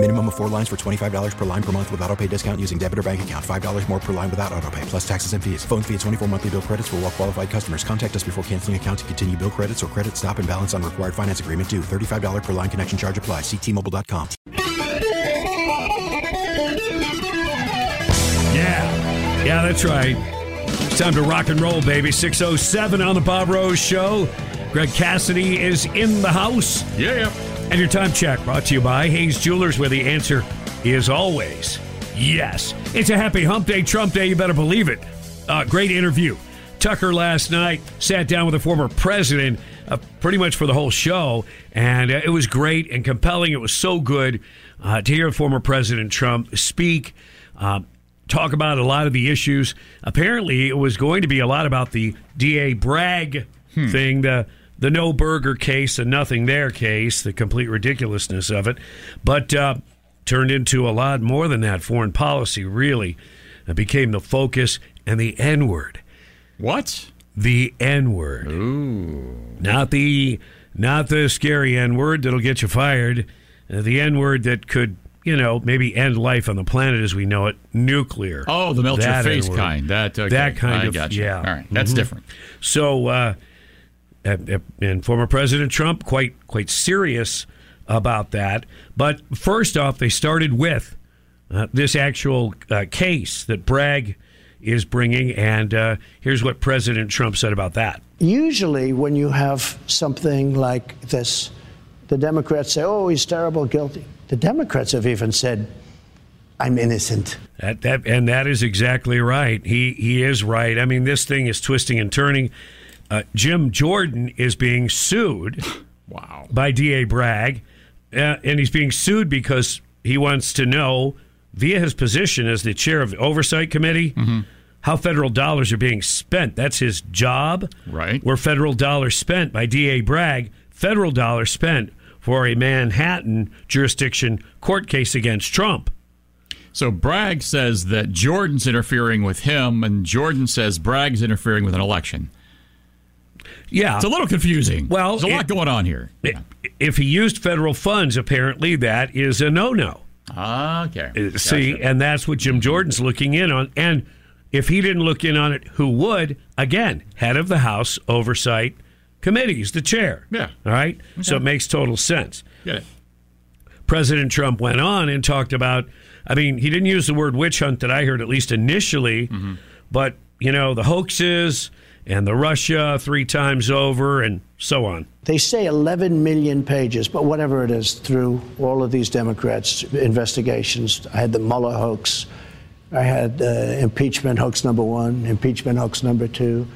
Minimum of four lines for $25 per line per month with auto pay discount using debit or bank account. $5 more per line without auto pay, plus taxes and fees. Phone fee at 24 monthly bill credits for all well qualified customers. Contact us before canceling account to continue bill credits or credit stop and balance on required finance agreement due. $35 per line connection charge apply. Ctmobile.com. Yeah. Yeah, that's right. It's time to rock and roll, baby. 607 on the Bob Rose Show. Greg Cassidy is in the house. Yeah. And your time check brought to you by Hayes Jewelers, where the answer is always yes. It's a happy hump day, Trump day. You better believe it. Uh, great interview. Tucker last night sat down with a former president uh, pretty much for the whole show, and uh, it was great and compelling. It was so good uh, to hear former President Trump speak, uh, talk about a lot of the issues. Apparently, it was going to be a lot about the DA Bragg thing, the the no burger case, the nothing there case, the complete ridiculousness of it, but uh, turned into a lot more than that. Foreign policy really uh, became the focus, and the N word What? the N word. Ooh. Not the not the scary N word that'll get you fired. Uh, the N word that could, you know, maybe end life on the planet as we know it. Nuclear. Oh, the melt your face N-word. kind. That okay. That kind I of gotcha. yeah. All right, that's Mhm. different. So, uh, and former President Trump quite quite serious about that. But first off, they started with uh, this actual uh, case that Bragg is bringing, and uh, here's what President Trump said about that. Usually, when you have something like this, the Democrats say, oh, he's terrible, guilty. The Democrats have even said, I'm innocent. That, that and that is exactly right. He he is right. I mean, this thing is twisting and turning. Uh, Jim Jordan is being sued. Wow. By D.A. Bragg, uh, and he's being sued because he wants to know, via his position as the chair of the oversight committee, how federal dollars are being spent. That's his job. Right. Where federal dollars spent by D.A. Bragg, federal dollars spent for a Manhattan jurisdiction court case against Trump. So Bragg says that Jordan's interfering with him, and Jordan says Bragg's interfering with an election. Yeah. It's a little confusing. Well, there's a lot it- going on here. If he used federal funds, apparently that is a no no. Ah, Okay. See, and that's what Jim Jordan's looking in on. And if he didn't look in on it, who would? Again, head of the House Oversight Committee, he's the chair. Yeah. All right. So it makes total sense. Get it. President Trump went on and talked about, I mean, he didn't use the word witch hunt that I heard, at least initially, Mm-hmm. but, you know, the hoaxes and the Russia three times over and so on. They say 11 million pages, but whatever it is, through all of these Democrats' investigations, I had the Mueller hoax, I had uh, impeachment hoax number one, impeachment hoax number two,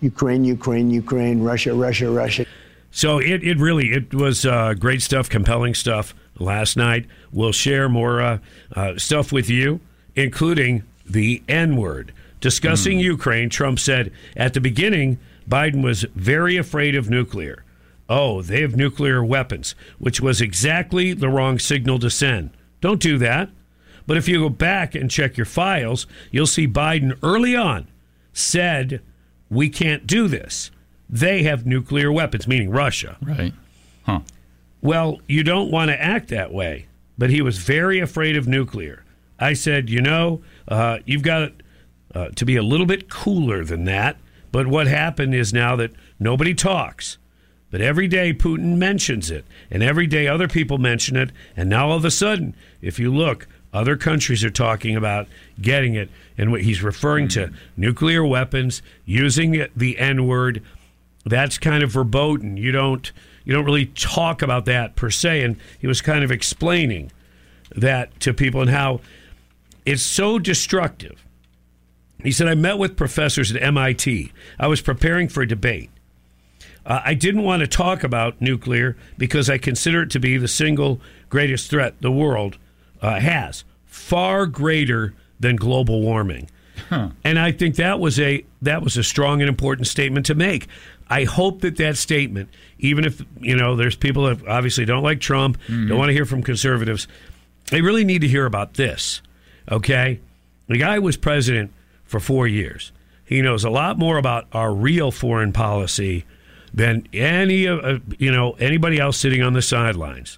Ukraine, Ukraine, Ukraine, Russia, Russia, Russia. So it, it really it was uh, great stuff, compelling stuff last night. We'll share more uh, uh, stuff with you, including the N word. Discussing Ukraine, Trump said at the beginning Biden was very afraid of nuclear. Oh, they have nuclear weapons, which was exactly the wrong signal to send. Don't do that. But if you go back and check your files, you'll see Biden early on said, We can't do this. They have nuclear weapons, meaning Russia. Right. Huh. Well, you don't want to act that way. But he was very afraid of nuclear. I said, You know, uh, you've got uh, to be a little bit cooler than that. But what happened is now that nobody talks. But every day Putin mentions it, and every day other people mention it, and now all of a sudden, if you look, other countries are talking about getting it, and what he's referring to nuclear weapons, using the, N word. That's kind of verboten. You don't you don't really talk about that per se, and he was kind of explaining that to people and how it's so destructive. He said, I met with professors at MIT. I was preparing for a debate. Uh, I didn't want to talk about nuclear because I consider it to be the single greatest threat the world uh, has, far greater than global warming. And I think that was a that was a strong and important statement to make. I hope that that statement, even if you know there's people that obviously don't like Trump, don't want to hear from conservatives, they really need to hear about this. Okay, the guy was president for four years. He knows a lot more about our real foreign policy than any uh, you know anybody else sitting on the sidelines.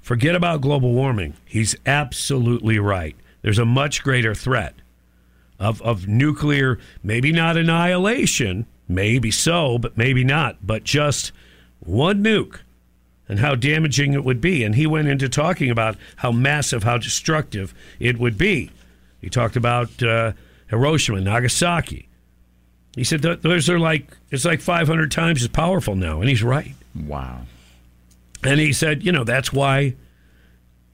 Forget about global warming. He's absolutely right. There's a much greater threat of, of nuclear, maybe not annihilation, maybe so, but maybe not, but just one nuke and how damaging it would be. And he went into talking about how massive, how destructive it would be. He talked about uh, Hiroshima, Nagasaki. He said those are like it's like 500 times as powerful now, and he's right. Wow. And he said, you know, that's why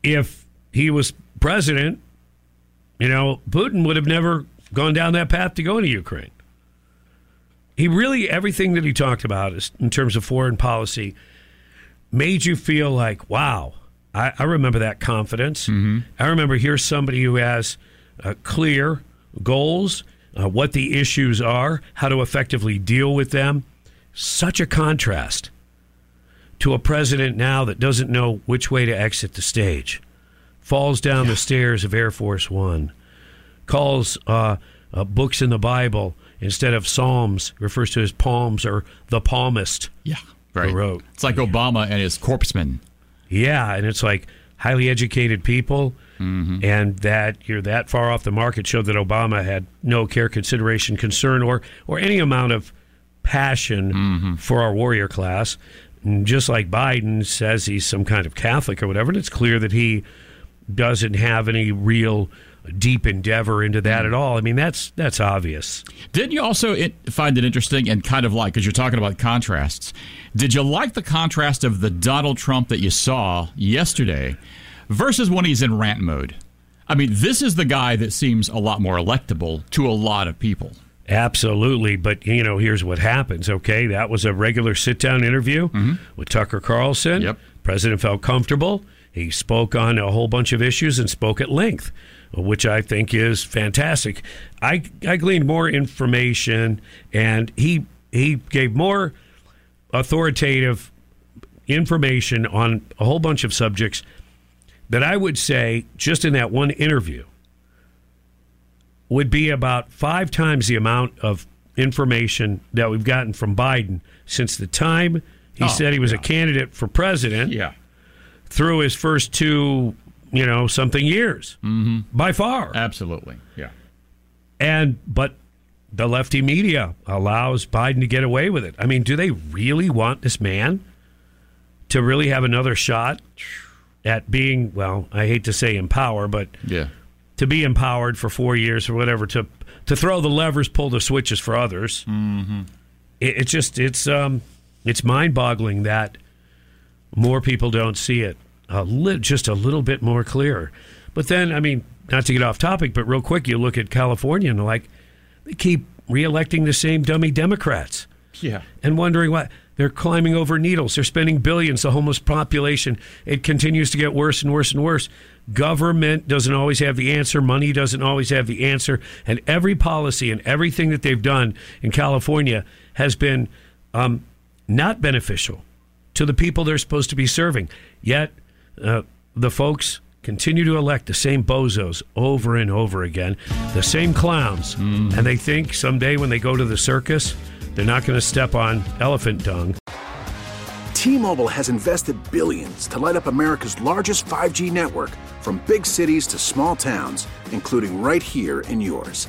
if he was president, you know, Putin would have never gone down that path to go into Ukraine. He really, everything that he talked about is, in terms of foreign policy made you feel like, wow, I, I remember that confidence. I remember here's somebody who has uh, clear goals, uh, what the issues are, how to effectively deal with them. Such a contrast to a president now that doesn't know which way to exit the stage, falls down the stairs of Air Force One, calls uh, uh, books in the Bible instead of Psalms, refers to his palms or the palmist. Yeah. Right. Wrote. It's like Obama and his corpsemen. Yeah, and it's like highly educated people, mm-hmm. and that you're that far off the market showed that Obama had no care, consideration, concern, or or any amount of passion mm-hmm. for our warrior class. And just like Biden says he's some kind of Catholic or whatever, and it's clear that he doesn't have any real deep endeavor into that mm. at all. I mean, that's that's obvious. Didn't you also it, find it interesting and kind of like, because you're talking about contrasts, did you like the contrast of the Donald Trump that you saw yesterday versus when he's in rant mode? I mean, this is the guy that seems a lot more electable to a lot of people. Absolutely, but you know, here's what happens. Okay, that was a regular sit-down interview mm-hmm. with Tucker Carlson. Yep. President felt comfortable. He spoke on a whole bunch of issues and spoke at length, which I think is fantastic. I I gleaned more information, and he he gave more authoritative information on a whole bunch of subjects that I would say just in that one interview would be about five times the amount of information that we've gotten from Biden since the time he Oh, said he was a candidate for president through his first two, you know, something years mm-hmm. by far. Absolutely. Yeah. And but the lefty media allows Biden to get away with it. I mean, do they really want this man to really have another shot at being, well, I hate to say in power, but Yeah. to be empowered for four years or whatever to to throw the levers, pull the switches for others. Mm-hmm. It, it's just it's um it's mind boggling that more people don't see it a li- just a little bit more clear. But then, I mean, not to get off topic, but real quick, you look at California and like they keep reelecting the same dummy Democrats Yeah. and wondering why they're climbing over needles. They're spending billions. The homeless population it continues to get worse and worse and worse. Government doesn't always have the answer. Money doesn't always have the answer. And every policy and everything that they've done in California has been um, not beneficial to the people they're supposed to be serving. Yet uh, the folks continue to elect the same bozos over and over again, the same clowns, and they think someday when they go to the circus, they're not going to step on elephant dung. T-Mobile has invested billions to light up America's largest 5G network from big cities to small towns, including right here in yours.